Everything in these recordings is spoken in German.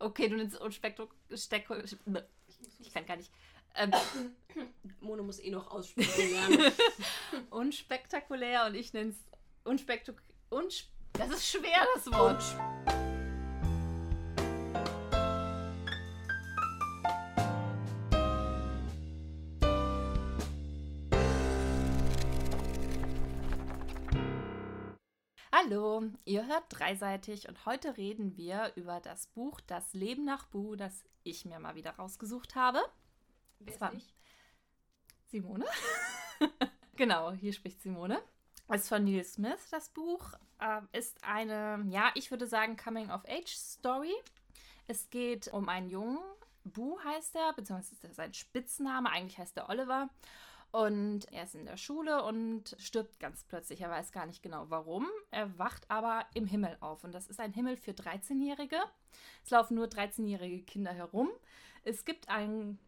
Okay, du nennst unspektakulär. Ich kann gar nicht. Ähm, Mono muss eh noch aussprechen lernen. unspektakulär und ich nenne es unspektakulär. Unsp das ist schwer, das Wort. Hallo, ihr hört dreiseitig und heute reden wir über das Buch Das Leben nach Bu, das ich mir mal wieder rausgesucht habe. Wer Das war- ist ich? Simone. genau, hier spricht Simone. Es ist von Neil Smith, das Buch. Äh, ist eine, ja, ich würde sagen, Coming-of-Age-Story. Es geht um einen Jungen, Bu heißt er, beziehungsweise ist er sein Spitzname, eigentlich heißt er Oliver. Und er ist in der Schule und stirbt ganz plötzlich. Er weiß gar nicht genau warum. Er wacht aber im Himmel auf. Und das ist ein Himmel für 13-Jährige. Es laufen nur 13-jährige Kinder herum. Es gibt einen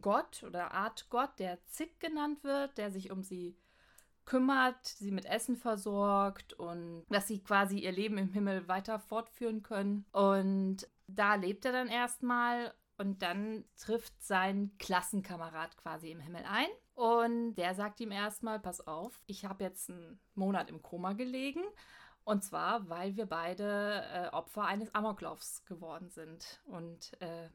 Gott oder Art Gott, der Zick genannt wird, der sich um sie kümmert, sie mit Essen versorgt und dass sie quasi ihr Leben im Himmel weiter fortführen können. Und da lebt er dann erstmal und dann trifft sein Klassenkamerad quasi im Himmel ein. Und der sagt ihm erstmal, pass auf, ich habe jetzt einen Monat im Koma gelegen. Und zwar, weil wir beide äh, Opfer eines Amoklaufs geworden sind. Und äh,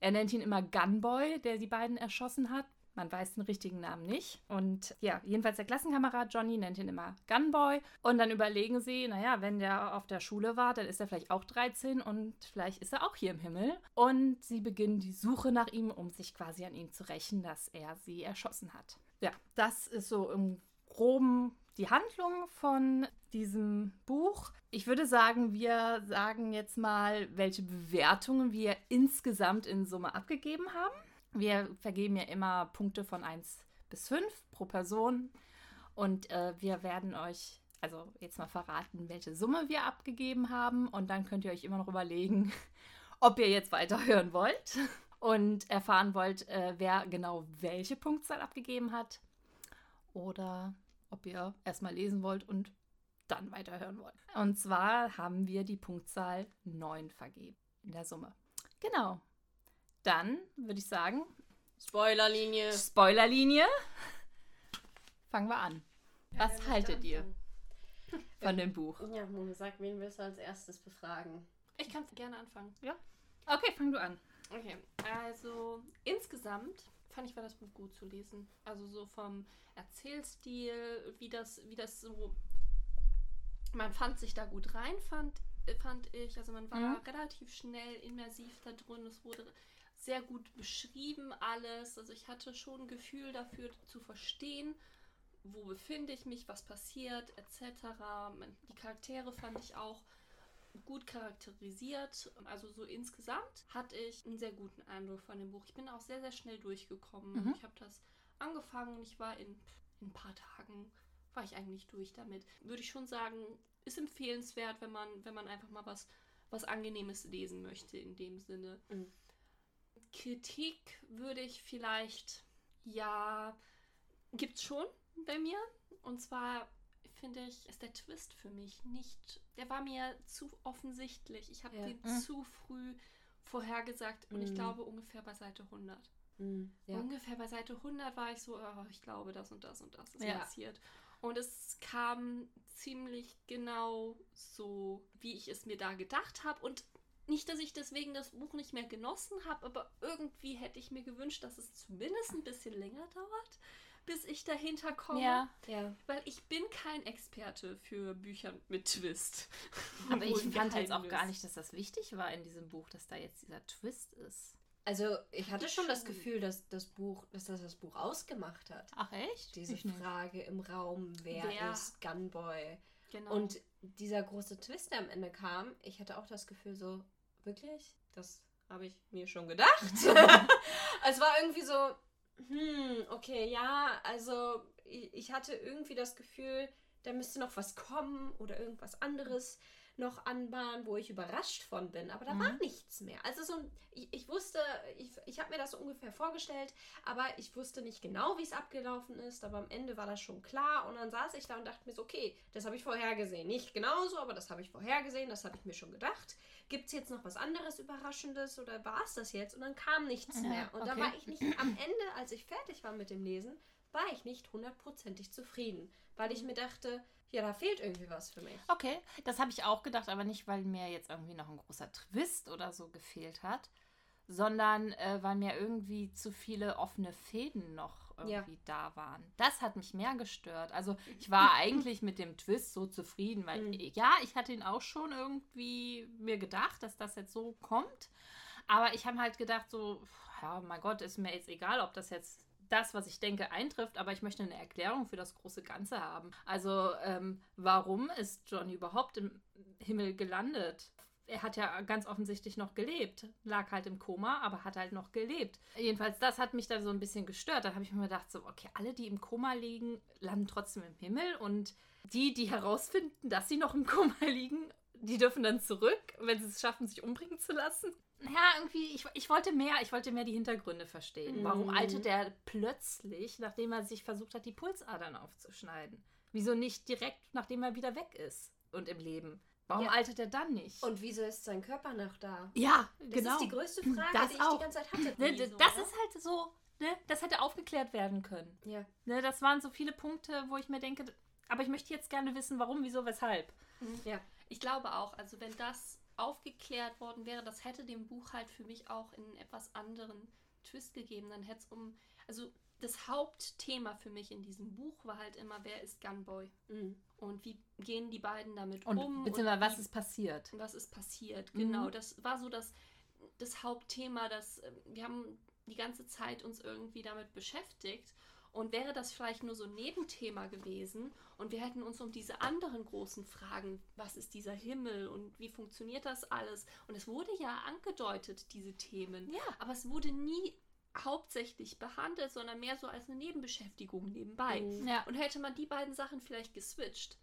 er nennt ihn immer Gunboy, der die beiden erschossen hat. Man weiß den richtigen Namen nicht. Und ja, jedenfalls der Klassenkamerad Johnny nennt ihn immer Gunboy. Und dann überlegen sie, naja, wenn der auf der Schule war, dann ist er vielleicht auch 13 und vielleicht ist er auch hier im Himmel. Und sie beginnen die Suche nach ihm, um sich quasi an ihm zu rächen, dass er sie erschossen hat. Ja, das ist so im groben die Handlung von diesem Buch. Ich würde sagen, wir sagen jetzt mal, welche Bewertungen wir insgesamt in Summe abgegeben haben. Wir vergeben ja immer Punkte von 1 bis 5 pro Person. Und äh, wir werden euch also jetzt mal verraten, welche Summe wir abgegeben haben. Und dann könnt ihr euch immer noch überlegen, ob ihr jetzt weiterhören wollt und erfahren wollt, äh, wer genau welche Punktzahl abgegeben hat. Oder ob ihr erstmal lesen wollt und dann weiterhören wollt. Und zwar haben wir die Punktzahl 9 vergeben in der Summe. Genau. Dann würde ich sagen, Spoilerlinie. Spoilerlinie. Fangen wir an. Ja, Was möchte haltet ihr anfangen? von dem Buch? Ja, Mono, sag, wen willst du als erstes befragen? Ich kann gerne anfangen. Okay, fang du an. Okay, also insgesamt fand ich war das Buch gut zu lesen. Also so vom Erzählstil, wie das, wie das so. Man fand sich da gut rein, fand, fand ich. Also man war Mhm. relativ schnell immersiv da drin. Es wurde sehr gut beschrieben alles. Also ich hatte schon ein Gefühl dafür zu verstehen, wo befinde ich mich, was passiert, etc. Die Charaktere fand ich auch gut charakterisiert. Also so insgesamt hatte ich einen sehr guten Eindruck von dem Buch. Ich bin auch sehr, sehr schnell durchgekommen. Mhm. Ich habe das angefangen und ich war in, in ein paar Tagen, war ich eigentlich durch damit. Würde ich schon sagen, ist empfehlenswert, wenn man, wenn man einfach mal was, was Angenehmes lesen möchte in dem Sinne. Mhm. Kritik würde ich vielleicht, ja, gibt's schon bei mir. Und zwar finde ich, ist der Twist für mich nicht, der war mir zu offensichtlich. Ich habe Ja. den Mhm. zu früh vorhergesagt und ich Mhm. glaube ungefähr bei Seite 100. Hm, ja. Ungefähr bei Seite 100 war ich so, oh, ich glaube, das und das und das ist Ja. passiert. Und es kam ziemlich genau so, wie ich es mir da gedacht habe. Und nicht, dass ich deswegen das Buch nicht mehr genossen habe, aber irgendwie hätte ich mir gewünscht, dass es zumindest ein bisschen länger dauert, bis ich dahinter komme. Ja, ja. Weil ich bin kein Experte für Bücher mit Twist. aber ich fand jetzt auch gar nicht, dass das wichtig war in diesem Buch, dass da jetzt dieser Twist ist. Also, ich hatte schon das. Gefühl, dass das Buch, dass das das Buch ausgemacht hat. Ach echt? Diese Ich nicht. Frage im Raum, wer, Wer? ist Gunboy? Genau. Und dieser große Twist, der am Ende kam, ich hatte auch das Gefühl so, wirklich? Das habe ich mir schon gedacht. es war irgendwie so, hm, okay, ja, also ich, ich hatte irgendwie das Gefühl, da müsste noch was kommen oder irgendwas anderes noch anbahnen, wo ich überrascht von bin. Aber da Mhm. war nichts mehr. Also so, ich, ich wusste, ich, ich habe mir das so ungefähr vorgestellt, aber ich wusste nicht genau, wie es abgelaufen ist. Aber am Ende war das schon klar. Und dann saß ich da und dachte mir so, okay, das habe ich vorhergesehen. Nicht genauso, aber das habe ich vorhergesehen, das habe ich mir schon gedacht. Gibt es jetzt noch was anderes Überraschendes oder war es das jetzt? Und dann kam nichts Ja, mehr. Und da okay. war ich nicht, am Ende, als ich fertig war mit dem Lesen, war ich nicht hundertprozentig zufrieden, weil ich mir dachte, ja, da fehlt irgendwie was für mich. Okay, das habe ich auch gedacht, aber nicht, weil mir jetzt irgendwie noch ein großer Twist oder so gefehlt hat, sondern äh, weil mir irgendwie zu viele offene Fäden noch Ja. irgendwie da waren. Das hat mich mehr gestört. Also ich war eigentlich mit dem Twist so zufrieden, weil Mhm. ja, ich hatte ihn auch schon irgendwie mir gedacht, dass das jetzt so kommt. Aber ich habe halt gedacht, so, ja, mein Gott, ist mir jetzt egal, ob das jetzt das, was ich denke, eintrifft, aber ich möchte eine Erklärung für das große Ganze haben. Also, ähm, warum ist Johnny überhaupt im Himmel gelandet? Er hat ja ganz offensichtlich noch gelebt, lag halt im Koma, aber hat halt noch gelebt. Jedenfalls, das hat mich da so ein bisschen gestört. Da habe ich mir gedacht, so, okay, alle, die im Koma liegen, landen trotzdem im Himmel und die, die herausfinden, dass sie noch im Koma liegen, die dürfen dann zurück, wenn sie es schaffen, sich umbringen zu lassen. Ja, irgendwie, ich, ich wollte mehr, ich wollte mehr die Hintergründe verstehen. Warum Mhm. altert er plötzlich, nachdem er sich versucht hat, die Pulsadern aufzuschneiden? Wieso nicht direkt, nachdem er wieder weg ist und im Leben? Warum Ja. altert er dann nicht? Und wieso ist sein Körper noch da? ja, Das genau. ist die größte Frage, Das die ich auch. die ganze Zeit hatte. Ne, das oder? ist halt so, ne, das hätte aufgeklärt werden können. Ja. Ne, das waren so viele Punkte, wo ich mir denke, aber ich möchte jetzt gerne wissen, warum, wieso, weshalb. Ja. Ich glaube auch, also wenn das aufgeklärt worden wäre, das hätte dem Buch halt für mich auch in einen etwas anderen Twist gegeben. Dann hätte es um, also das Hauptthema für mich in diesem Buch war halt immer, wer ist Gunboy Mhm. und wie gehen die beiden damit Und um beziehungsweise, was ist passiert? was ist passiert. Mhm. Genau, das war so das, das Hauptthema, das äh, wir haben die ganze Zeit uns irgendwie damit beschäftigt. Und wäre das vielleicht nur so ein Nebenthema gewesen und wir hätten uns um diese anderen großen Fragen, was ist dieser Himmel und wie funktioniert das alles? Und es wurde ja angedeutet, diese Themen. Ja. Aber es wurde nie hauptsächlich behandelt, sondern mehr so als eine Nebenbeschäftigung nebenbei. Mhm. Ja. Und hätte man die beiden Sachen vielleicht geswitcht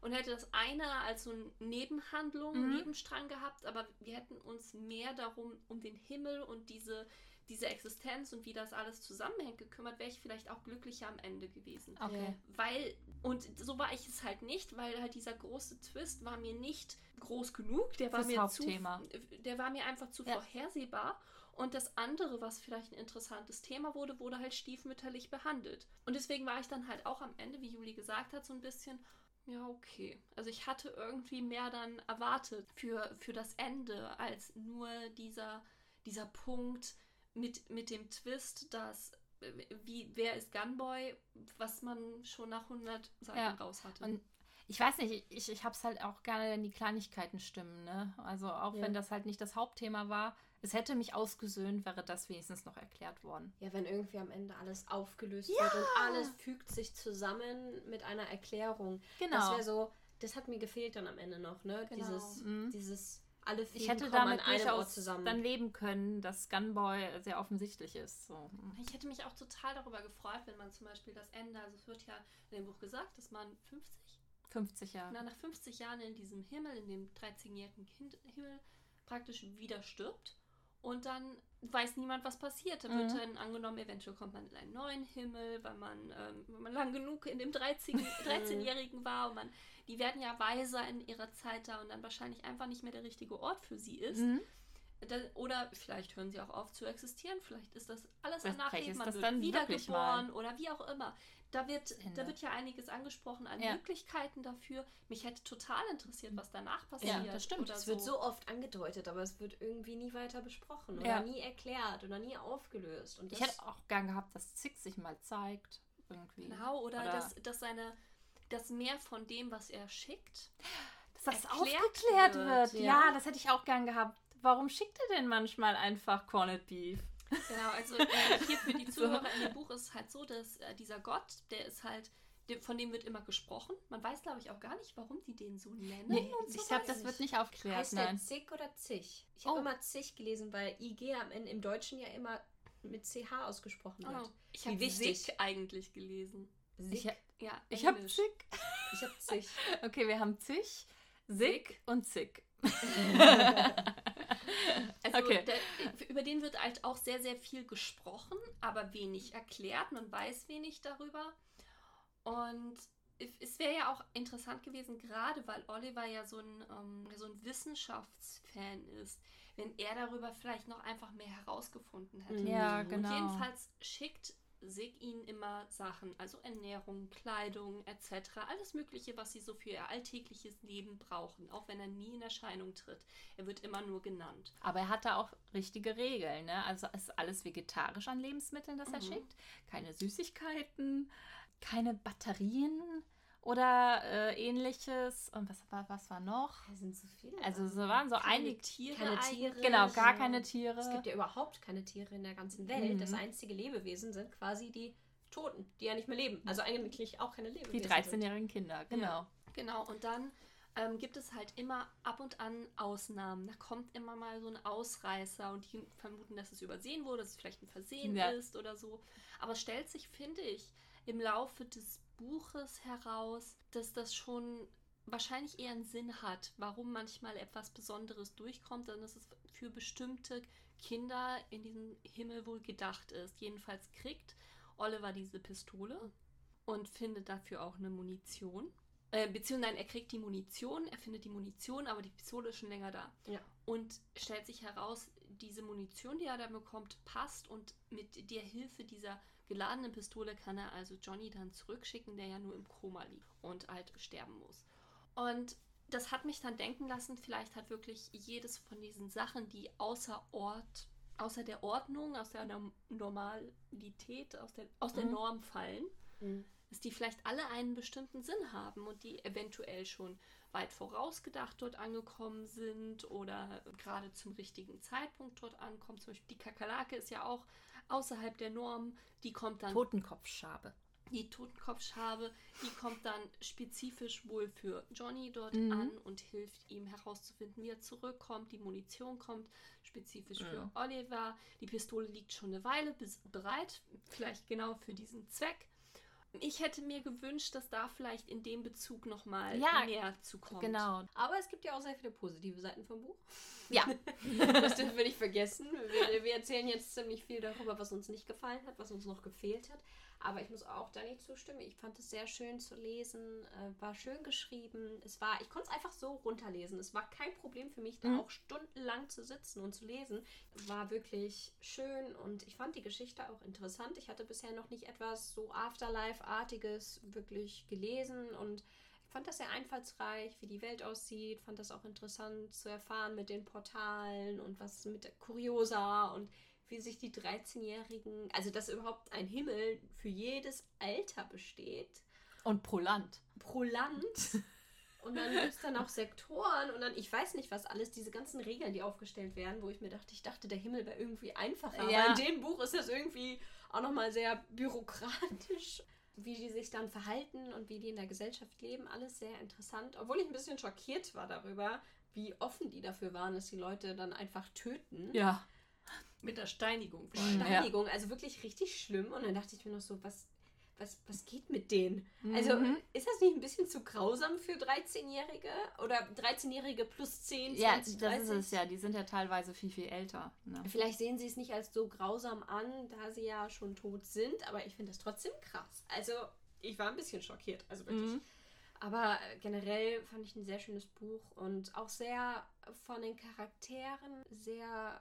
und hätte das eine als so eine Nebenhandlung, Mhm. Nebenstrang gehabt, aber wir hätten uns mehr darum, um den Himmel und diese, diese Existenz und wie das alles zusammenhängt gekümmert, wäre ich vielleicht auch glücklicher am Ende gewesen. Okay. Weil, und so war ich es halt nicht, weil halt dieser große Twist war mir nicht groß genug. Der war Fürs mir Hauptthema. zu, der war mir einfach zu Ja. vorhersehbar. Und das andere, was vielleicht ein interessantes Thema wurde, wurde halt stiefmütterlich behandelt. Und deswegen war ich dann halt auch am Ende, wie Juli gesagt hat, so ein bisschen, ja, okay. Also ich hatte irgendwie mehr dann erwartet für, für das Ende, als nur dieser, dieser Punkt mit, mit dem Twist, dass wie, wer ist Gunboy, was man schon nach 100 Seiten Ja. raus hatte. Und ich weiß nicht, ich, ich habe es halt auch gerne, wenn die Kleinigkeiten stimmen. Ne? Also auch Ja. wenn das halt nicht das Hauptthema war, es hätte mich ausgesöhnt, wäre das wenigstens noch erklärt worden. Ja, wenn irgendwie am Ende alles aufgelöst wird und alles fügt sich zusammen mit einer Erklärung. Das Genau. wäre so, das hat mir gefehlt dann am Ende noch, ne? Genau. Dieses, Mhm. dieses, alle Fäden Ich hätte damit durchaus zusammen. dann leben können, dass Gunboy sehr offensichtlich ist. So. Ich hätte mich auch total darüber gefreut, wenn man zum Beispiel das Ende, also es wird ja in dem Buch gesagt, dass man 50, 50 Jahre. na, nach 50 Jahren in diesem Himmel, in dem 13-jährigen Kind Himmel, praktisch wieder stirbt. Und dann weiß niemand, was passiert. Da wird Mhm. dann angenommen, eventuell kommt man in einen neuen Himmel, weil man, ähm, wenn man lang genug in dem 13 13-Jährigen war. Und man, die werden ja weiser in ihrer Zeit da und dann wahrscheinlich einfach nicht mehr der richtige Ort für sie ist. Mhm. Oder vielleicht hören sie auch auf zu existieren. Vielleicht ist das alles ein Nachleben. Man das wird dann wiedergeboren oder wie auch immer. Da wird, Ende. da wird ja einiges angesprochen an Ja. Möglichkeiten dafür. Mich hätte total interessiert, was danach passiert. das stimmt. Es wird so oft angedeutet, aber es wird irgendwie nie weiter besprochen oder Ja. nie erklärt oder nie aufgelöst. Und Ich hätte auch gern gehabt, dass Zick sich mal zeigt. Irgendwie. Genau, oder, Oder- Dass, dass seine dass mehr von dem, was er schickt, Dass das aufgeklärt wird, wird. ja. Ja. das hätte ich auch gern gehabt. Warum schickt er denn manchmal einfach Corned Beef? Genau, also äh, hier für die Zuhörer in dem Buch ist es halt so, dass äh, dieser Gott, der ist halt, der, von dem wird immer gesprochen. Man weiß, glaube ich, auch gar nicht, warum die den so nennen. Nee, und so ich glaube, das wird nicht aufgeklärt. heißt der Nein. Zig oder Zig? Ich habe Oh. immer Zig gelesen, weil IG am Ende im Deutschen ja immer mit CH ausgesprochen wird. Oh, ich habe. Sick eigentlich gelesen. Ich, Zig. Ja, ich habe. Zick. Ich habe Zig. Okay, wir haben Zig, Sick und Zick. Also Okay. der, über den wird halt auch sehr, sehr viel gesprochen, aber wenig erklärt. Man weiß wenig darüber. Und es wäre ja auch interessant gewesen, gerade weil Oliver ja so ein, ähm, so ein Wissenschaftsfan ist, wenn er darüber vielleicht noch einfach mehr herausgefunden hätte. Ja, genau. Und jedenfalls schickt Sig ihnen immer Sachen, also Ernährung, Kleidung etc. Alles Mögliche, was sie so für ihr alltägliches Leben brauchen, auch wenn er nie in Erscheinung tritt. Er wird immer nur genannt. Aber er hat da auch richtige Regeln, ne? Also es ist alles vegetarisch an Lebensmitteln, das er Mhm. schickt. Keine Süßigkeiten, keine Batterien oder äh, ähnliches. Und was war, was war noch? Da sind so viele. Also so waren so Keine einige Tiere keine. Tiere. Genau, gar Ja. keine Tiere. Es gibt ja überhaupt keine Tiere in der ganzen Welt. Mhm. Das einzige Lebewesen sind quasi die Toten, die ja nicht mehr leben. Also eigentlich auch keine Lebewesen. die sind. 13-jährigen Kinder, genau. Genau, und dann ähm, gibt es halt immer ab und an Ausnahmen. Da kommt immer mal so ein Ausreißer und die vermuten, dass es übersehen wurde, dass es vielleicht ein Versehen Ja. ist oder so. Aber es stellt sich, finde ich, im Laufe des Buches heraus, dass das schon wahrscheinlich eher einen Sinn hat, warum manchmal etwas Besonderes durchkommt, dann dass es für bestimmte Kinder in diesem Himmel wohl gedacht ist. Jedenfalls kriegt Oliver diese Pistole und findet dafür auch eine Munition. Äh, beziehungsweise er kriegt die Munition, er findet die Munition, aber die Pistole ist schon länger da. Ja. Und stellt sich heraus, diese Munition, die er da bekommt, passt und mit der Hilfe dieser geladenen Pistole kann er also Johnny dann zurückschicken, der ja nur im Koma liegt und halt sterben muss. Und das hat mich dann denken lassen, vielleicht hat wirklich jedes von diesen Sachen, die außer Ort, außer der Ordnung, aus der Norm Normalität, aus der, aus der Mhm. Norm fallen, Mhm. dass die vielleicht alle einen bestimmten Sinn haben und die eventuell schon weit vorausgedacht dort angekommen sind oder gerade zum richtigen Zeitpunkt dort ankommen. Zum Beispiel die Kakerlake ist ja auch außerhalb der Norm. Die kommt dann Totenkopfschabe. die Totenkopfschabe, die kommt dann spezifisch wohl für Johnny dort Mhm. an und hilft ihm herauszufinden, wie er zurückkommt. Die Munition kommt spezifisch für Mhm. Oliver. Die Pistole liegt schon eine Weile bereit, vielleicht genau für diesen Zweck. Ich hätte mir gewünscht, dass da vielleicht in dem Bezug nochmal Ja, mehr zu kommt. Genau. Aber es gibt ja auch sehr viele positive Seiten vom Buch. Ja. Das dürfen wir nicht vergessen. Wir, wir erzählen jetzt ziemlich viel darüber, was uns nicht gefallen hat, was uns noch gefehlt hat. Aber ich muss auch Dani zustimmen. Ich fand es sehr schön zu lesen, äh, war schön geschrieben. Es war, ich konnte es einfach so runterlesen. Es war kein Problem für mich, da Mhm. auch stundenlang zu sitzen und zu lesen. War wirklich schön und ich fand die Geschichte auch interessant. Ich hatte bisher noch nicht etwas so Afterlife-artiges wirklich gelesen und ich fand das sehr einfallsreich, wie die Welt aussieht. Fand das auch interessant zu erfahren mit den Portalen und was mit der Kuriosa und wie sich die 13-Jährigen, also dass überhaupt ein Himmel für jedes Alter besteht. Und pro Land. Pro Land. Und dann gibt es dann auch Sektoren und dann, ich weiß nicht, was alles, diese ganzen Regeln, die aufgestellt werden, wo ich mir dachte, ich dachte, der Himmel wäre irgendwie einfacher. Ja. Aber in dem Buch ist das irgendwie auch nochmal sehr bürokratisch. Wie die sich dann verhalten und wie die in der Gesellschaft leben, alles sehr interessant. Obwohl ich ein bisschen schockiert war darüber, wie offen die dafür waren, dass die Leute dann einfach töten. Ja. Mit der Steinigung vor allem. Ja. Steinigung, also wirklich richtig schlimm. Und dann dachte ich mir noch so, was, was, was geht mit denen? Also Mhm. ist das nicht ein bisschen zu grausam für 13-Jährige? Oder 13-Jährige plus 10, 20, Ja, 30? das ist es ja. Die sind ja teilweise viel, viel älter. Ne? Vielleicht sehen sie es nicht als so grausam an, da sie ja schon tot sind, aber ich finde das trotzdem krass. Also, ich war ein bisschen schockiert, also wirklich. Mhm. Aber generell fand ich ein sehr schönes Buch und auch sehr von den Charakteren sehr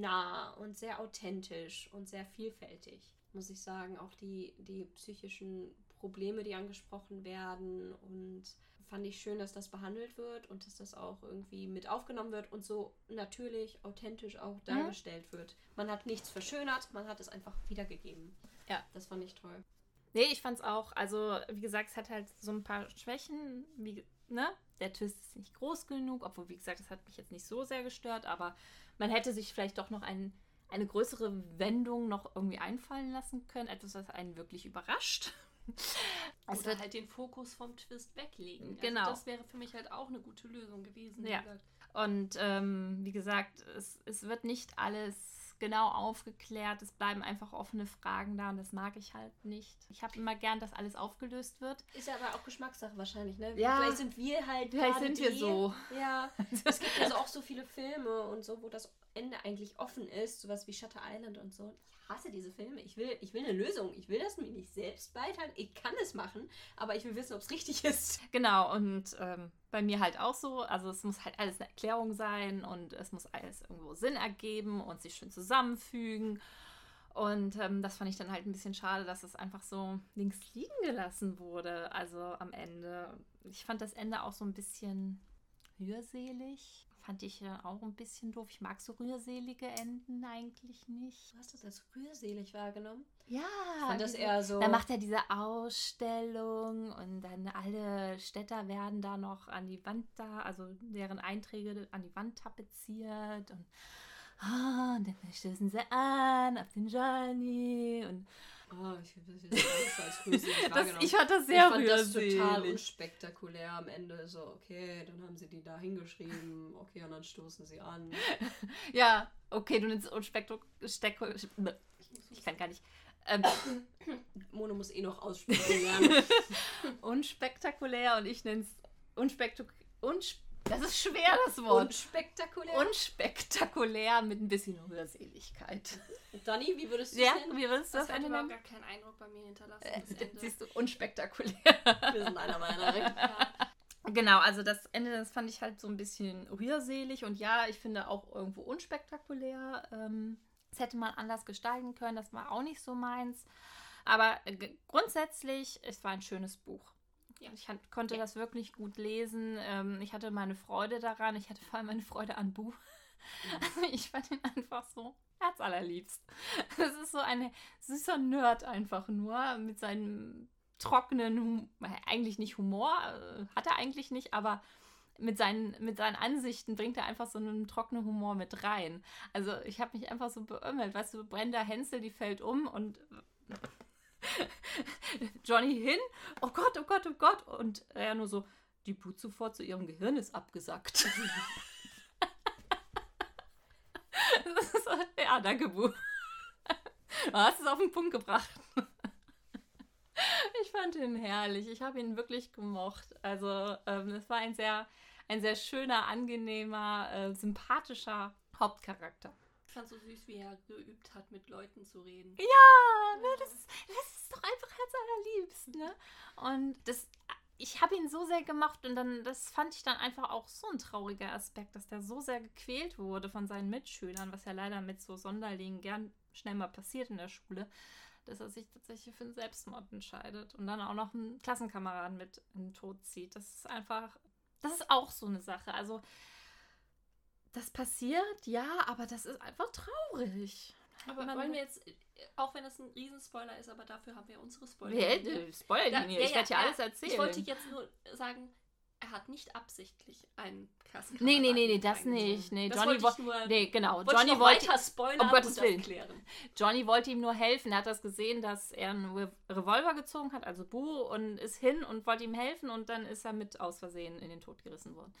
nah und sehr authentisch und sehr vielfältig, muss ich sagen. Auch die, die psychischen Probleme, die angesprochen werden und fand ich schön, dass das behandelt wird und dass das auch irgendwie mit aufgenommen wird und so natürlich authentisch auch dargestellt wird. Man hat nichts verschönert, man hat es einfach wiedergegeben. Ja. Das fand ich toll. Nee, ich fand's auch. Also, wie gesagt, es hat halt so ein paar Schwächen. Wie, ne? Der Twist ist nicht groß genug, obwohl, wie gesagt, das hat mich jetzt nicht so sehr gestört, aber man hätte sich vielleicht doch noch ein, eine größere Wendung noch irgendwie einfallen lassen können. Etwas, was einen wirklich überrascht. Es Oder wird halt den Fokus vom Twist weglegen. Genau. Also das wäre für mich halt auch eine gute Lösung gewesen. Ja. gesagt. Und ähm, wie gesagt, es, es wird nicht alles genau aufgeklärt. Es bleiben einfach offene Fragen da und das mag ich halt nicht. Ich habe immer gern, dass alles aufgelöst wird. Ist ja aber auch Geschmackssache wahrscheinlich, ne? Ja. Vielleicht sind wir halt Vielleicht gerade sind wir die- so. Ja. Es gibt also auch so viele Filme und so, wo das Ende eigentlich offen ist, sowas wie Shutter Island und so. Ich hasse diese Filme. Ich will, ich will eine Lösung. Ich will das mir nicht selbst beiteilen. Ich kann es machen, aber ich will wissen, ob es richtig ist. Genau, und ähm, bei mir halt auch so. Also es muss halt alles eine Erklärung sein und es muss alles irgendwo Sinn ergeben und sich schön zusammenfügen. Und ähm, das fand ich dann halt ein bisschen schade, dass es einfach so links liegen gelassen wurde. Also am Ende. Ich fand das Ende auch so ein bisschen rührselig. Fand ich ja auch ein bisschen doof. Ich mag so rührselige Enden eigentlich nicht. Du hast das als rührselig wahrgenommen? Ja, Ich fand das diese- eher so. Dann macht er diese Ausstellung und dann alle Städter werden da noch an die Wand da, also deren Einträge an die Wand tapeziert und, ah, und dann stößen sie an auf den Johnny und Oh, ich habe das jetzt als rührselig das, ich fand das ich sehr fand das total unspektakulär am Ende. So, okay, dann haben sie die da hingeschrieben. Okay, und dann stoßen sie an. Ja, okay, du nennst unspektakulär. Ich kann gar nicht. Ähm, Mono muss eh noch aussprechen lernen. unspektakulär und ich nenne es unspektakulär. Unsp das ist schwer, das Wort. Unspektakulär. Unspektakulär mit ein bisschen Rührseligkeit. Danny, wie würdest du Ja, es nennen? wie würdest du Das das hat überhaupt gar keinen Eindruck bei mir hinterlassen. Äh, Das. Siehst du, unspektakulär. Wir sind einer Meinung. Ja. genau, also das Ende, das fand ich halt so ein bisschen rührselig und ja, ich finde auch irgendwo unspektakulär. Ähm, das hätte man anders gestalten können, das war auch nicht so meins. Aber äh, grundsätzlich, es war ein schönes Buch. Ja. Ich han- konnte Ja. das wirklich gut lesen. Ähm, ich hatte meine Freude daran. Ich hatte vor allem meine Freude an Bu. Ich fand ihn einfach so herzallerliebst. Das ist so ein süßer Nerd einfach nur mit seinem trockenen, Hum eigentlich nicht Humor, äh, hat er eigentlich nicht, aber mit seinen, mit seinen Ansichten bringt er einfach so einen trockenen Humor mit rein. Also ich habe mich einfach so beömmelt. Weißt du, Brenda Hensel, die fällt um und Johnny hin, oh Gott, oh Gott, oh Gott. Und er nur so, die Blut sofort zu ihrem Gehirn ist abgesackt. Ist ja, danke, Bu. Du hast es auf den Punkt gebracht. Ich fand ihn herrlich. Ich habe ihn wirklich gemocht. Also, ähm, es war ein sehr, ein sehr schöner, angenehmer, äh, sympathischer Hauptcharakter. Fand so süß, wie er geübt hat, mit Leuten zu reden. Ja, ne, das, ist, das ist doch einfach herzallerliebst, ne? Und das, ich habe ihn so sehr gemacht und dann, das fand ich dann einfach auch so ein trauriger Aspekt, dass der so sehr gequält wurde von seinen Mitschülern, was ja leider mit so Sonderlingen gern schnell mal passiert in der Schule, dass er sich tatsächlich für einen Selbstmord entscheidet und dann auch noch einen Klassenkameraden mit in den Tod zieht. Das ist einfach, das ist auch so eine Sache. Also, das passiert, ja, aber das ist einfach traurig. Aber Man- wollen wir jetzt, auch wenn das ein Riesenspoiler ist, aber dafür haben wir unsere Spoiler. Wer, äh, Spoiler Ja, Linie. ja, ich ja, werde hier ja. alles erzählen. Ich wollte jetzt nur sagen, er hat nicht absichtlich einen krassen Nee, nee, nee, nee, das nicht. Nee, das Johnny wollte nur, Nee, genau. wollte Johnny wollte, weiter spoilern um Gottes und das Willen. klären. Johnny wollte ihm nur helfen. Er hat das gesehen, dass er einen Re Revolver gezogen hat, also Bu, und ist hin und wollte ihm helfen und dann ist er mit aus Versehen in den Tod gerissen worden.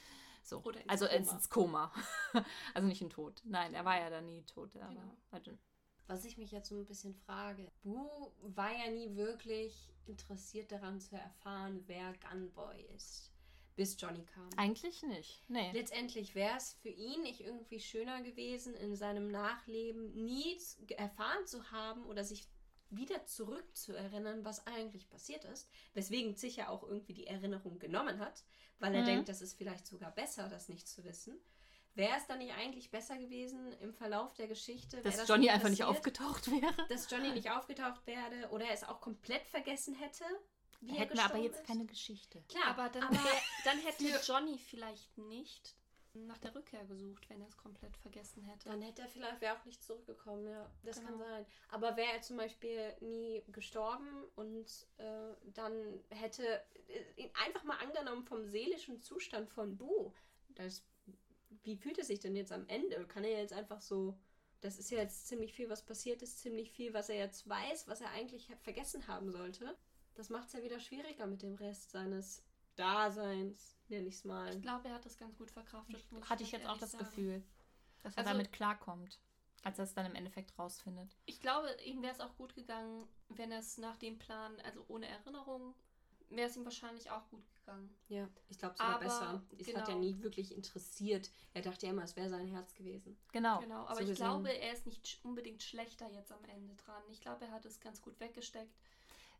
So. Oder ins also Koma. ins Koma. also nicht in Tod. Nein, er war ja da nie tot. Aber Genau. Was ich mich jetzt so ein bisschen frage, Bu war ja nie wirklich interessiert daran zu erfahren, wer Gunboy ist, bis Johnny kam. Eigentlich nicht. Nee. Letztendlich wäre es für ihn nicht irgendwie schöner gewesen, in seinem Nachleben nie erfahren zu haben oder sich wieder zurückzuerinnern, was eigentlich passiert ist, weswegen sich ja auch irgendwie die Erinnerung genommen hat, weil er Mhm. denkt, das ist vielleicht sogar besser, das nicht zu wissen. Wäre es dann nicht eigentlich besser gewesen im Verlauf der Geschichte, wäre Dass das Johnny einfach nicht aufgetaucht wäre. dass Johnny nicht aufgetaucht werde oder er es auch komplett vergessen hätte? Wie er Hätten wir aber jetzt ist? keine Geschichte. Klar, Aber dann, aber dann hätte Johnny vielleicht nicht nach der Rückkehr gesucht, wenn er es komplett vergessen hätte. Dann hätte er vielleicht, wäre auch nicht zurückgekommen, ja. Das kann Genau. sein. Aber wäre er zum Beispiel nie gestorben und äh, dann hätte äh, ihn einfach mal angenommen vom seelischen Zustand von Bu. Das, wie fühlt er sich denn jetzt am Ende? Kann er jetzt einfach so. Das ist ja jetzt ziemlich viel, was passiert ist, ziemlich viel, was er jetzt weiß, was er eigentlich vergessen haben sollte. Das macht es ja wieder schwieriger mit dem Rest seines Daseins, nenne ich es mal. Ich glaube, er hat das ganz gut verkraftet. muss Hatte ich jetzt auch das sagen. Gefühl, dass er Also- damit klarkommt, als er es dann im Endeffekt rausfindet. Ich glaube, ihm wäre es auch gut gegangen, wenn er es nach dem Plan, also ohne Erinnerung, wäre es ihm wahrscheinlich auch gut gegangen. Ja, ich glaube sogar Aber, besser. Es hat ja genau. nie wirklich interessiert. Er dachte ja immer, es wäre sein Herz gewesen. Genau. Genau, aber so ich gesehen. glaube, er ist nicht unbedingt schlechter jetzt am Ende dran. Ich glaube, er hat es ganz gut weggesteckt.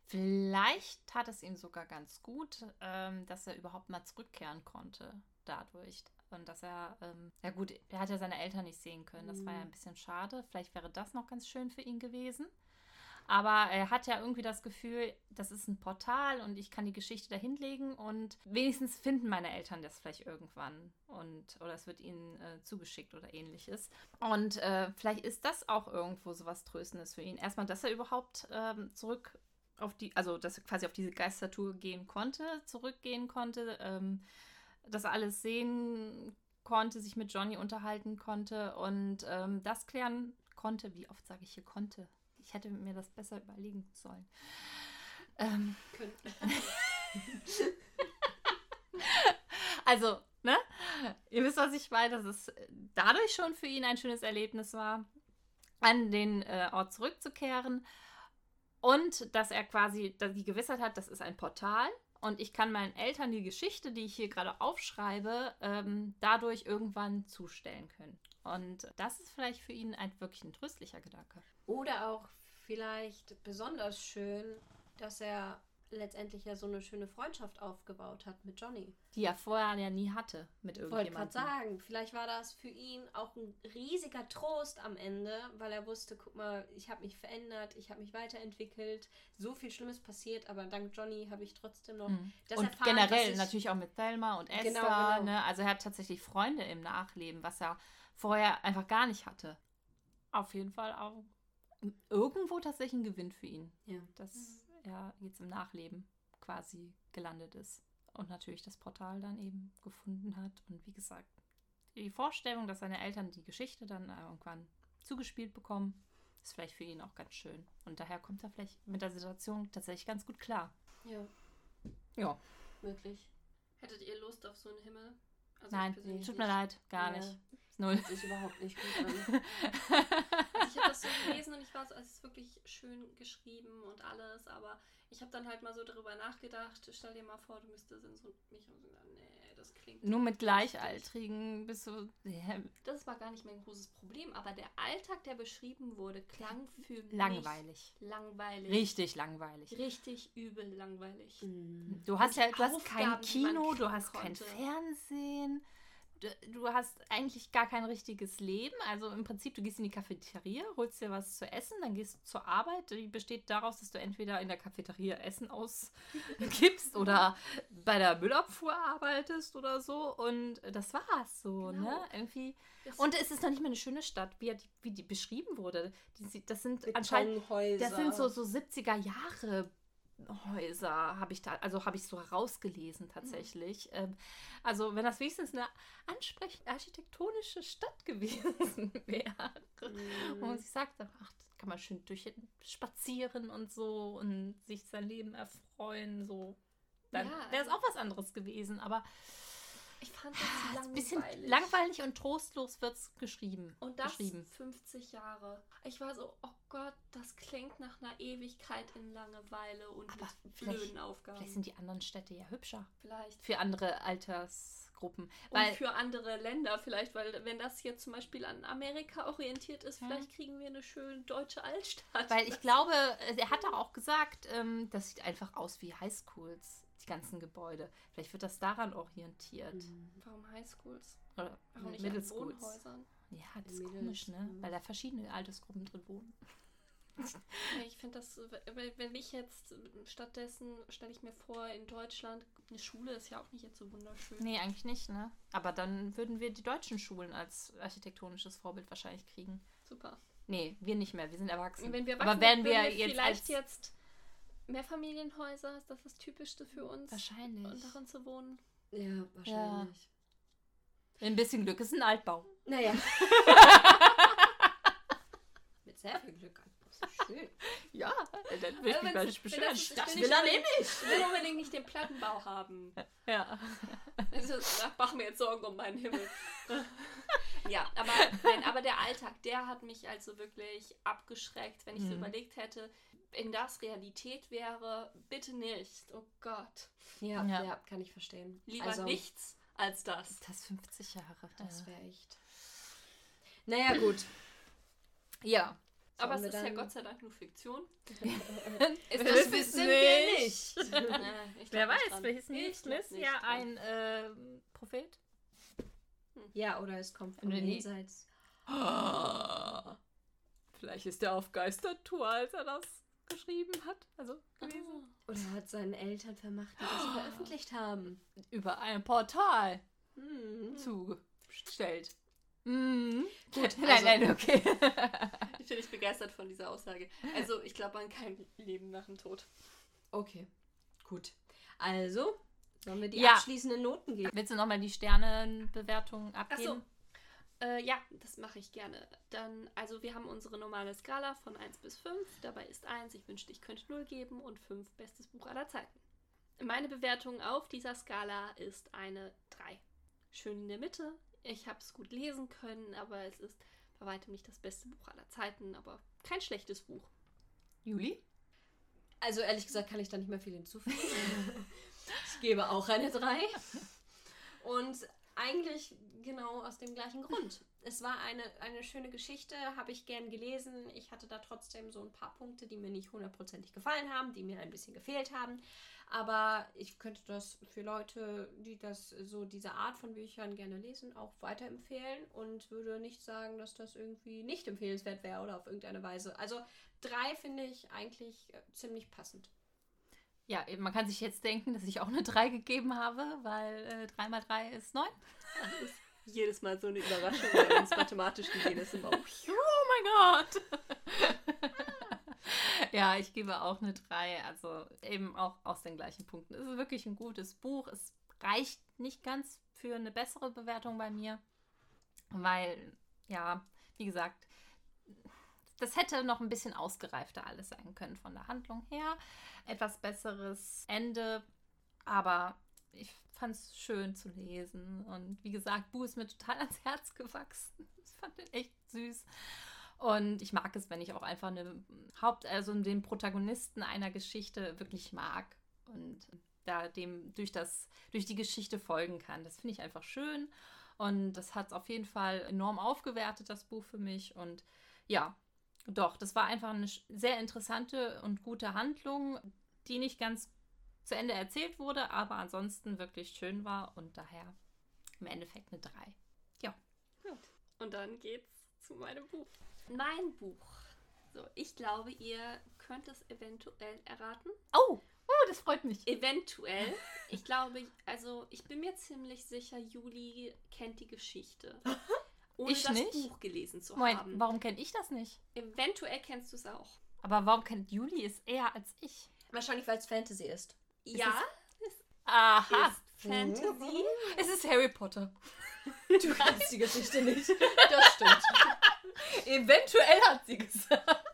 Vielleicht tat es ihm sogar ganz gut, ähm, dass er überhaupt mal zurückkehren konnte dadurch. Und dass er, ähm, ja gut, er hat ja seine Eltern nicht sehen können. Das war ja Mhm. ein bisschen schade. Vielleicht wäre das noch ganz schön für ihn gewesen. Aber er hat ja irgendwie das Gefühl, das ist ein Portal und ich kann die Geschichte dahin legen und wenigstens finden meine Eltern das vielleicht irgendwann und oder es wird ihnen äh, zugeschickt oder ähnliches. Und äh, vielleicht ist das auch irgendwo so was Tröstendes für ihn. Erstmal, dass er überhaupt ähm, zurück auf die, also dass er quasi auf diese Geistertour gehen konnte, zurückgehen konnte, ähm, das alles sehen konnte, sich mit Johnny unterhalten konnte und ähm, das klären konnte. Wie oft sage ich hier konnte? Ich hätte mir das besser überlegen sollen. Ähm, also, ne? Ihr wisst, was ich meine, dass es dadurch schon für ihn ein schönes Erlebnis war, an den äh, Ort zurückzukehren. Und dass er quasi dass die Gewissheit hat, das ist ein Portal. Und ich kann meinen Eltern die Geschichte, die ich hier gerade aufschreibe, ähm, dadurch irgendwann zustellen können. Und das ist vielleicht für ihn ein wirklich ein tröstlicher Gedanke. Oder auch vielleicht besonders schön, dass er letztendlich ja so eine schöne Freundschaft aufgebaut hat mit Johnny. Die er vorher ja nie hatte mit Ich wollte gerade irgendjemandem. sagen, vielleicht war das für ihn auch ein riesiger Trost am Ende, weil er wusste, guck mal, ich habe mich verändert, ich habe mich weiterentwickelt, so viel Schlimmes passiert, aber dank Johnny habe ich trotzdem noch Mhm. das und erfahren, generell dass ich- natürlich auch mit Thelma und Esther. Genau, genau. Ne? Also er hat tatsächlich Freunde im Nachleben, was er vorher einfach gar nicht hatte. Auf jeden Fall auch irgendwo tatsächlich ein Gewinn für ihn, Ja. dass er jetzt im Nachleben quasi gelandet ist. Und natürlich das Portal dann eben gefunden hat. Und wie gesagt, die Vorstellung, dass seine Eltern die Geschichte dann irgendwann zugespielt bekommen, ist vielleicht für ihn auch ganz schön. Und daher kommt er vielleicht mit der Situation tatsächlich ganz gut klar. Ja, Ja. wirklich. Hättet ihr Lust auf so einen Himmel? Also Nein, tut mir leid, gar Ja. nicht. Null. Hört sich überhaupt nicht gut an. Also ich habe das so gelesen und ich war so, es ist wirklich schön geschrieben und alles, aber ich habe dann halt mal so darüber nachgedacht. Stell dir mal vor, du müsstest in so mich und so, nee, das klingt. Nur mit richtig. Gleichaltrigen bist du. Ja, Das war gar nicht mein großes Problem, aber der Alltag, der beschrieben wurde, klang für mich langweilig. langweilig. Richtig langweilig. Richtig übel langweilig. Mhm. Du hast ja, du hast kein Kino, du hast kein konnte. Fernsehen. Du, hast eigentlich gar kein richtiges Leben. Also im Prinzip, du gehst in die Cafeteria, holst dir was zu essen, dann gehst du zur Arbeit. Die besteht daraus, dass du entweder in der Cafeteria Essen ausgibst oder bei der Müllabfuhr arbeitest oder so. Und das war's so, Genau. ne? Irgendwie. Das- Und es ist noch nicht mal eine schöne Stadt, wie, die, wie die beschrieben wurde. Die, das sind anscheinend das sind so, so 70er Jahre Häuser, habe ich da, also habe ich so herausgelesen tatsächlich. Ähm, also wenn das wenigstens eine ansprechend architektonische Stadt gewesen wäre. Mhm. Wo man sich sagt, ach, da kann man schön durch spazieren und so und sich sein Leben erfreuen, so. Dann Ja, wäre es auch was anderes gewesen. Aber Ich fand ah, das ein langweilig. bisschen langweilig und trostlos wird es geschrieben. Und das beschrieben. 50 Jahre. Ich war so, oh Gott, das klingt nach einer Ewigkeit in Langeweile und Aber blöden Aufgaben. Vielleicht sind die anderen Städte ja hübscher. Vielleicht. Für andere Altersgruppen. Und Weil für andere Länder vielleicht, weil wenn das hier zum Beispiel an Amerika orientiert ist, Ja. vielleicht kriegen wir eine schöne deutsche Altstadt. Weil ich glaube, er hat da auch gesagt, ähm, das sieht einfach aus wie Highschools, die ganzen Gebäude. Vielleicht wird das daran orientiert. Mhm. Warum Highschools? Oder Warum nicht Middle Schools. Ja, das ist komisch, ne? Weil da verschiedene Altersgruppen drin wohnen. Ich finde das, wenn, ich jetzt stattdessen stelle ich mir vor, in Deutschland, eine Schule ist ja auch nicht jetzt so wunderschön. Nee, eigentlich nicht, ne? Aber dann würden wir die deutschen Schulen als architektonisches Vorbild wahrscheinlich kriegen. Super. Nee, wir nicht mehr, wir sind erwachsen. Und wenn wir Aber wachsen, werden wir würden jetzt vielleicht jetzt Mehrfamilienhäuser, ist das das Typischste für uns? Wahrscheinlich. Und darin zu wohnen? Ja, wahrscheinlich. Ein bisschen Glück ist ein Altbau. Naja. Mit sehr viel Glück. Schön. Ja, dann will ich mich beschweren. Das Das will will er nämlich. Ich will unbedingt nicht den Plattenbau haben. Ja. Also, da machen wir jetzt Sorgen um meinen Himmel. Ja, aber, nein, aber der Alltag, der hat mich also wirklich abgeschreckt, wenn ich so Mhm. überlegt hätte, wenn das Realität wäre, bitte nicht. Oh Gott. Ja, Ja. ja, kann ich verstehen. Lieber Also, nichts als das. Das ist 50 Jahre. Das wäre echt. Naja, gut. ja. Aber es ist ja dann- Gott sei Dank nur Fiktion. Ist Das wissen nicht? wir nicht. Ich Wer weiß, ist glaub Smith nicht ja dran. ein äh, Prophet. Ja, oder es kommt von jenseits. Vielleicht ist er auf Geistertour, als er das geschrieben hat. Also gewesen. Oder hat seinen Eltern vermacht, die das veröffentlicht haben. Über ein Portal Hm. zugestellt. Mhm. Gut, nein, also- nein, okay. Ich bin nicht begeistert von dieser Aussage. Also, ich glaube an kein Leben nach dem Tod. Okay, gut. Also, sollen wir die Ja. abschließenden Noten geben? Willst du nochmal die Sternenbewertung Ach abgeben? so. Äh, ja, das mache ich gerne. Dann, also wir haben unsere normale Skala von 1 bis 5. Dabei ist 1, ich wünschte, ich könnte 0 geben und 5, bestes Buch aller Zeiten. Meine Bewertung auf dieser Skala ist eine 3. Schön in der Mitte. Ich habe es gut lesen können, aber es ist bei weitem nicht das beste Buch aller Zeiten, aber kein schlechtes Buch. Juli? Also, ehrlich gesagt, kann ich da nicht mehr viel hinzufügen. ich gebe auch eine 3. Und eigentlich genau aus dem gleichen Grund. Es war eine, eine schöne Geschichte, habe ich gern gelesen. Ich hatte da trotzdem so ein paar Punkte, die mir nicht hundertprozentig gefallen haben, die mir ein bisschen gefehlt haben. Aber ich könnte das für Leute, die das so diese Art von Büchern gerne lesen, auch weiterempfehlen und würde nicht sagen, dass das irgendwie nicht empfehlenswert wäre oder auf irgendeine Weise. Also drei finde ich eigentlich äh, ziemlich passend. Ja, man kann sich jetzt denken, dass ich auch eine 3 gegeben habe, weil äh, 3 mal 3 ist 9. Das ist jedes Mal so eine Überraschung, wenn uns mathematisch gesehen ist immer. Oh mein Gott! ja, ich gebe auch eine 3. Also eben auch aus den gleichen Punkten. Es ist wirklich ein gutes Buch. Es reicht nicht ganz für eine bessere Bewertung bei mir, weil, ja, wie gesagt, das hätte noch ein bisschen ausgereifter alles sein können von der Handlung her. Etwas besseres Ende, aber ich fand es schön zu lesen. Und wie gesagt, Bu ist mir total ans Herz gewachsen. Ich fand den echt süß. Und ich mag es, wenn ich auch einfach eine Haupt-, also den Protagonisten einer Geschichte wirklich mag und da dem durch das, durch die Geschichte folgen kann. Das finde ich einfach schön. Und das hat es auf jeden Fall enorm aufgewertet, das Buch für mich. Und ja, doch, das war einfach eine sehr interessante und gute Handlung, die nicht ganz zu Ende erzählt wurde, aber ansonsten wirklich schön war und daher im Endeffekt eine 3. Und dann geht's zu meinem Buch. Mein Buch. So, ich glaube, ihr könnt es eventuell erraten. Oh, oh, das freut mich. Eventuell. Ich glaube, also ich bin mir ziemlich sicher, Juli kennt die Geschichte. Ohne Ich das nicht? Buch gelesen zu Moment, haben. warum kenne ich das nicht? Eventuell kennst du es auch. Aber warum kennt Juli es eher als ich? Wahrscheinlich, weil es Fantasy ist. ja, Aha, ist Fantasy. es ist Harry Potter. Du kennst die Geschichte nicht. Das stimmt. Eventuell hat sie gesagt.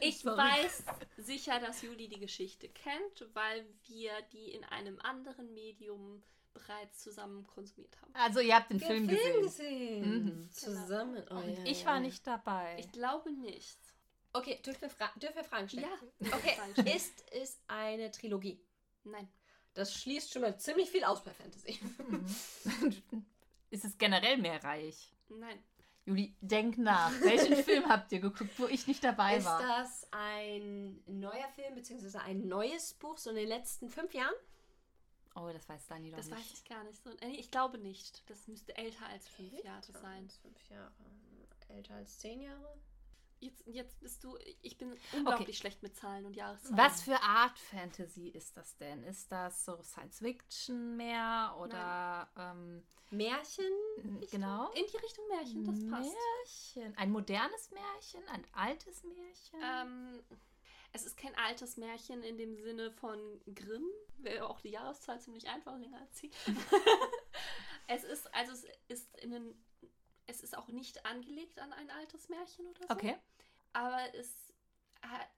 Ich Sorry. weiß sicher, dass Juli die Geschichte kennt, weil wir die in einem anderen Medium bereits zusammen konsumiert haben. Also ihr habt den Film, gesehen. gesehen. Mhm. Zusammen. Oh, Und ja, ich ja, war nicht dabei. Ich glaube nicht. Okay, dürfen wir, Fra dürfen wir Fragen stellen? Ja. Okay, ist es eine Trilogie? Nein. Das schließt schon mal ziemlich viel aus bei Fantasy. Mhm. ist es generell mehrreich? Nein. Juli, denk nach. Welchen Film habt ihr geguckt, wo ich nicht dabei Ist war? das ein neuer Film beziehungsweise ein neues Buch so in den letzten fünf Jahren? Oh, das weiß Dani doch Das nicht. weiß ich gar nicht so. Äh, Ich glaube nicht. Das müsste älter als fünf Jahre sein. Fünf Jahre. Älter als zehn Jahre? Jetzt, jetzt bist du. Ich bin unglaublich schlecht mit Zahlen und Jahreszahlen. Was für Art Fantasy ist das denn? Ist das so Science Fiction mehr oder ähm, Märchen? genau? In die Richtung Märchen, das passt. Märchen. Ein modernes Märchen, ein altes Märchen. Ähm, es ist kein altes Märchen in dem Sinne von Grimm. Wäre auch die Jahreszahl ziemlich einfach, länger als sie. es ist, also es ist in einen, es ist auch nicht angelegt an ein altes Märchen oder so. okay. Aber es,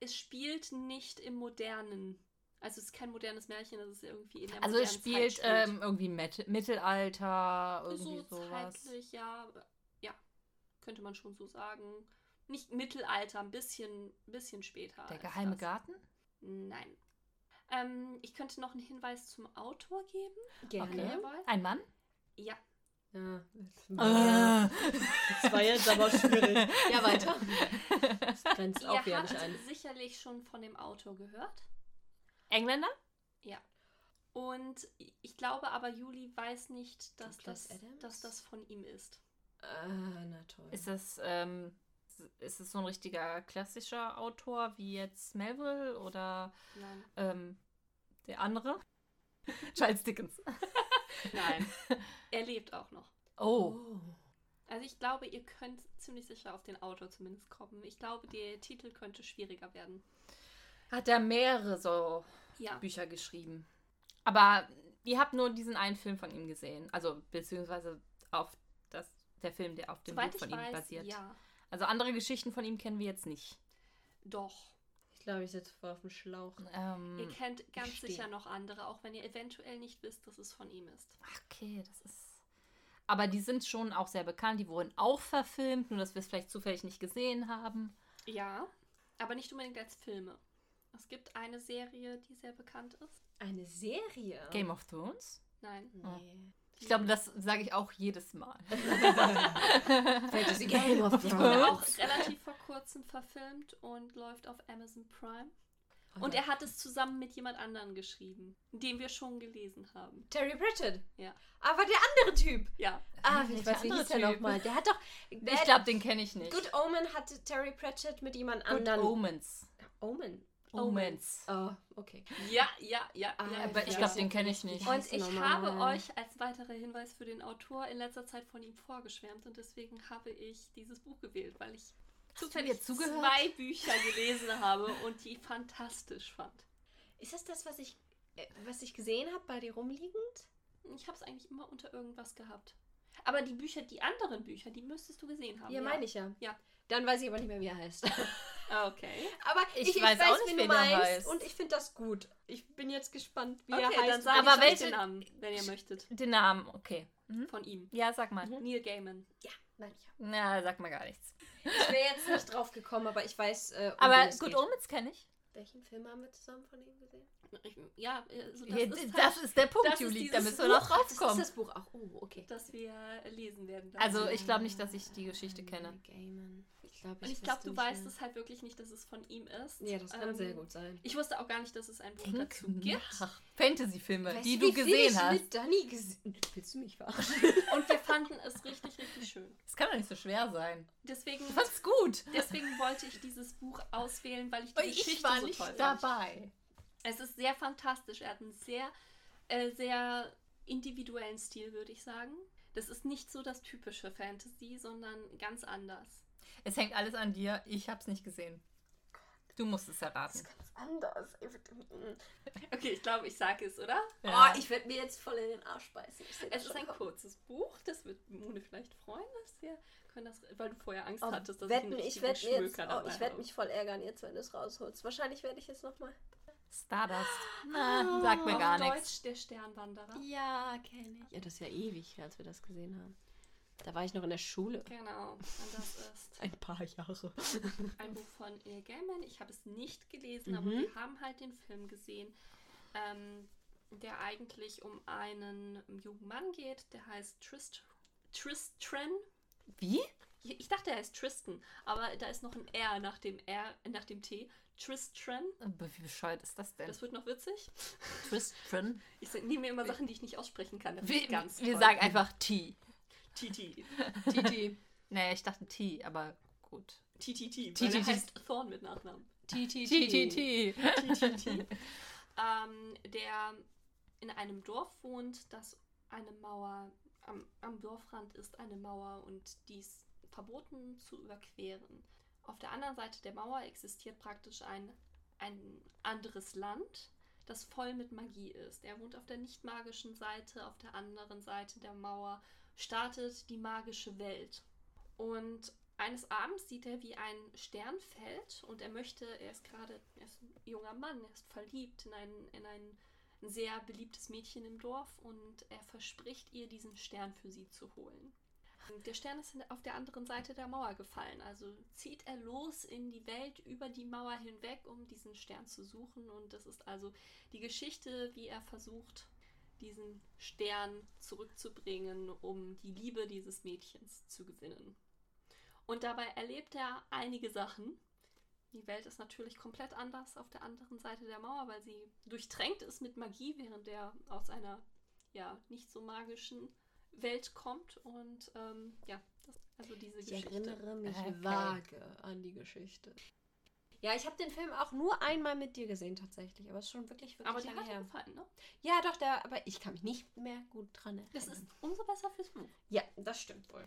es spielt nicht im modernen Also es ist kein modernes Märchen, das ist irgendwie in der Also es spielt, Zeit ähm, irgendwie Met Mittelalter, irgendwie so sowas. zeitlich, ja, ja, könnte man schon so sagen. Nicht Mittelalter, ein bisschen, bisschen später. Der geheime das. Garten? Nein. Ähm, ich könnte noch einen Hinweis zum Autor geben. Gerne. Okay. Ein Mann? Ja. Ja, Ah. das war jetzt aber schwierig. Ja, weiter. Das grenzt auch Ihr wieder habt nicht ein. sicherlich schon von dem Autor gehört. Engländer? Und ich glaube aber, Juli weiß nicht, dass Douglas das, Adams? dass das von ihm ist. Ah, na toll. Ist das, ähm, ist es so ein richtiger klassischer Autor wie jetzt Melville oder ähm, der andere? Charles Dickens. Nein. er lebt auch noch. Oh. Also ich glaube, ihr könnt ziemlich sicher auf den Autor zumindest kommen. Ich glaube, der Titel könnte schwieriger werden. Hat er mehrere so Ja. Bücher geschrieben. Aber ihr habt nur diesen einen Film von ihm gesehen. Also, beziehungsweise auf das, der Film, der auf dem Soweit Buch ich von ihm weiß, basiert. ja. Also andere Geschichten von ihm kennen wir jetzt nicht. Doch. Ich glaube, ich sitze voll auf dem Schlauch. Ähm, Ihr kennt ganz verstehe. sicher noch andere, auch wenn ihr eventuell nicht wisst, dass es von ihm ist. okay, das ist. Aber die sind schon auch sehr bekannt. Die wurden auch verfilmt, nur dass wir es vielleicht zufällig nicht gesehen haben. Ja, aber nicht unbedingt als Filme. Es gibt eine Serie, die sehr bekannt ist. Eine Serie? Game of Thrones? Nein. Nee. Ich glaube, das sage ich auch jedes Mal. Fantasy Game of Die wurde auch Thrones. relativ vor kurzem verfilmt und läuft auf Amazon Prime. Oh Und er hat es zusammen mit jemand anderem geschrieben, den wir schon gelesen haben. Terry Pratchett. Ja. Aber der andere Typ. Ja. Ah, ich weiß, wie hieß der nochmal? Der hat doch. Ich glaube, den kenne ich nicht. Good Omen hatte Terry Pratchett mit jemand Good anderen. Omens. Omen. Omens. Oh, okay. Ja, ja, ja. Ah, ja. Aber ich Ja, glaube, den kenne ich nicht. Und ich habe euch als weiterer Hinweis für den Autor in letzter Zeit von ihm vorgeschwärmt und deswegen habe ich dieses Buch gewählt, weil ich zufällig zwei Bücher gelesen habe und die fantastisch fand. Ist das das, was ich, äh, was ich gesehen habe bei dir rumliegend? Ich habe es eigentlich immer unter irgendwas gehabt. Aber die Bücher, die anderen Bücher, die müsstest du gesehen haben. Ja, meine ich ja. Ja. Dann weiß ich aber nicht mehr, wie er heißt. Okay. aber Ich ich, ich, weiß weiß, auch nicht, wen wer du meinst heißt. und ich finde das gut. Ich bin jetzt gespannt, wie okay, er heißt. dann sage Aber ich euch welche- den Namen, wenn ihr möchtet. Den Namen, okay. Mhm. Von ihm. Ja, sag mal. Mhm. Neil Gaiman. Ja, nein, ich, hab- Na, sag mal gar nichts. ich wäre jetzt nicht drauf gekommen, aber ich weiß, äh, um Aber Good. Omens kenne ich. Welchen Film haben wir zusammen von ihm gesehen? Ich, ja, also das, Das, ist das halt, ist der Punkt, das ist Juli. Da müssen wir noch Buch. Das ist draufkommen. das Buch auch. Oh, okay. das wir lesen werden. Also, ich glaube nicht, dass ich die Geschichte kenne. Gaiman. Ich glaube, Und ich glaube, du weißt es halt wirklich nicht, dass es von ihm ist. Ja, das kann Ähm, sehr gut sein. Ich wusste auch gar nicht, dass es ein Buch Denk dazu gibt. Fantasy-Filme, die du gesehen ich hast. mit Dani gesehen Willst du mich verarschen? Und wir fanden es richtig, richtig schön. Das kann doch nicht so schwer sein. Deswegen, fand's gut. deswegen wollte ich dieses Buch auswählen, weil ich die Und Geschichte ich war so nicht toll fand. Es ist sehr fantastisch. Er hat einen sehr, äh, sehr individuellen Stil, würde ich sagen. Das ist nicht so das typische Fantasy, sondern ganz anders. Es hängt alles an dir. Ich hab's nicht gesehen. Du musst es erraten. ganz anders. Okay, ich glaube, ich sage es, oder? Oh, ich werde mir jetzt voll in den Arsch beißen. Ich das Es ist ein kommen. kurzes Buch. Das wird Mone vielleicht freuen, dass wir können das, weil du vorher Angst Oh, hattest, dass wetten, ich, ich einen werde jetzt, Schmöker oh, ich werde habe. mich voll ärgern jetzt, wenn du es rausholst. Wahrscheinlich werde ich es nochmal. Stardust. Na, sag mir Auf gar Deutsch nichts. der Sternwanderer. Ja, kenne ich. Ja, das ist ja ewig, als wir das gesehen haben. Da war ich noch in der Schule. Genau. Und das ist Ein paar Jahre. ein Buch von Neil Gaiman. Ich habe es nicht gelesen, aber Mhm. wir haben halt den Film gesehen, ähm, der eigentlich um einen jungen Mann geht, der heißt Trist Tristran. Wie? Ich ich dachte, er heißt Tristan, aber da ist noch ein R nach dem R, nach dem T. Tristran. Wie bescheuert ist das denn? Das wird noch witzig. Tristan. Ich nehme mir immer Sachen, die ich nicht aussprechen kann. Das Wir, ganz wir toll. sagen einfach T. TT. Titi. Nee, ich dachte T, aber gut. TTT. TTT. Heißt Thorn mit Nachnamen. Titi. T, T, T. TTT. ähm, der in einem Dorf wohnt, das eine Mauer, am, am Dorfrand ist eine Mauer und dies verboten zu überqueren. Auf der anderen Seite der Mauer existiert praktisch ein, ein anderes Land, das voll mit Magie ist. Er wohnt auf der nicht magischen Seite, auf der anderen Seite der Mauer startet die magische Welt. Und eines Abends sieht er, wie ein Stern fällt und er möchte, er ist gerade, er ist ein junger Mann, er ist verliebt in ein, in ein sehr beliebtes Mädchen im Dorf und er verspricht ihr, diesen Stern für sie zu holen. Der Stern ist auf der anderen Seite der Mauer gefallen, also zieht er los in die Welt über die Mauer hinweg, um diesen Stern zu suchen. Und das ist also die Geschichte, wie er versucht, diesen Stern zurückzubringen, um die Liebe dieses Mädchens zu gewinnen. Und dabei erlebt er einige Sachen. Die Welt ist natürlich komplett anders auf der anderen Seite der Mauer, weil sie durchtränkt ist mit Magie, während er aus einer ja nicht so magischen Welt kommt. Und ähm, ja, das, also diese Ich Geschichte. erinnere mich Okay. vage an die Geschichte. Ja, ich habe den Film auch nur einmal mit dir gesehen tatsächlich, aber es ist schon wirklich, wirklich Aber lange hat dir her. gefallen, ne? Ja, doch, der, aber ich kann mich nicht mehr gut dran erinnern. Das ist umso besser fürs Buch. ja, das stimmt wohl.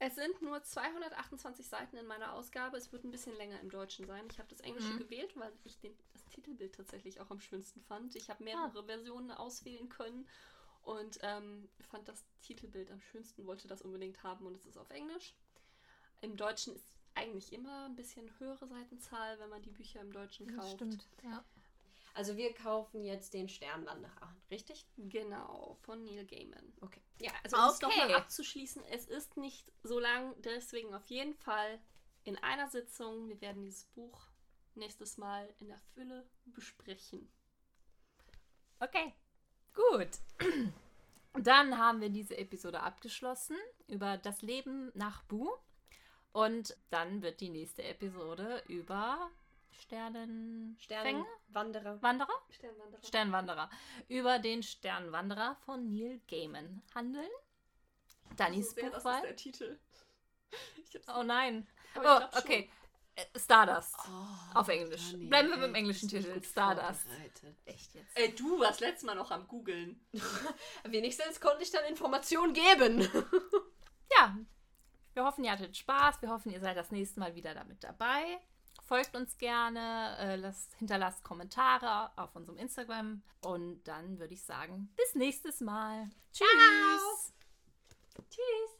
Es sind nur 228 Seiten in meiner Ausgabe. Es wird ein bisschen länger im Deutschen sein. Ich habe das Englische Mhm. gewählt, weil ich den, das Titelbild tatsächlich auch am schönsten fand. Ich habe mehrere Versionen auswählen können und ähm, fand das Titelbild am schönsten, wollte das unbedingt haben und es ist auf Englisch. Im Deutschen ist eigentlich immer ein bisschen höhere Seitenzahl, wenn man die Bücher im Deutschen Das kauft. stimmt. Ja. Also wir kaufen jetzt den Sternwanderer, richtig? Genau, von Neil Gaiman. Okay. Ja, also um es Okay. nochmal abzuschließen, es ist nicht so lang, deswegen auf jeden Fall in einer Sitzung. Wir werden dieses Buch nächstes Mal in der Fülle besprechen. Okay, gut. Dann haben wir diese Episode abgeschlossen über das Leben nach Bu. Und dann wird die nächste Episode über Sternenfänger? Sternwanderer. Wanderer? Sternwanderer. Sternwanderer. Über den Sternwanderer von Neil Gaiman handeln. Dannys sehr, das ist Buchwahl. der Titel. Oh nein. Oh, okay. Äh, Stardust. Oh, Auf Englisch. Bleiben wir beim englischen Titel. Stardust. Echt jetzt? Ey, du warst letztes Mal noch am Googeln. Wenigstens konnte ich dann Informationen geben. Ja, wir hoffen, ihr hattet Spaß. Wir hoffen, ihr seid das nächste Mal wieder damit dabei. Folgt uns gerne, äh, lasst, hinterlasst Kommentare auf unserem Instagram. Und dann würde ich sagen, bis nächstes Mal. Tschüss. Tschüss.